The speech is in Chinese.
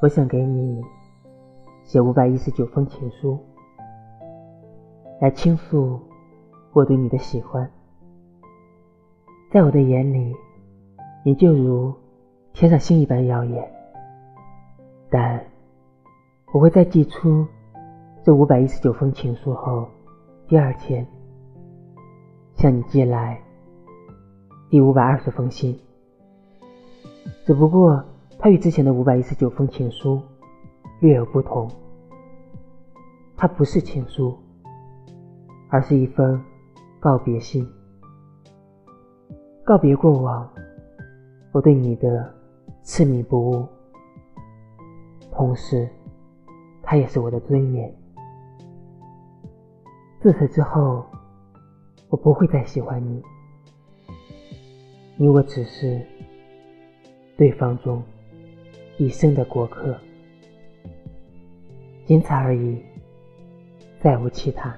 我想给你写五百一十九封情书，来倾诉我对你的喜欢。在我的眼里，你就如天上星一般耀眼。但我会在寄出这五百一十九封情书后，第二天向你寄来第五百二十封信。只不过，它与之前的五百一十九封情书略有不同。它不是情书，而是一封告别信。告别过往，我对你的痴迷不悟，同时，它也是我的尊严。自此之后，我不会再喜欢你，你我只是对方中一生的过客，仅此而已，再无其他。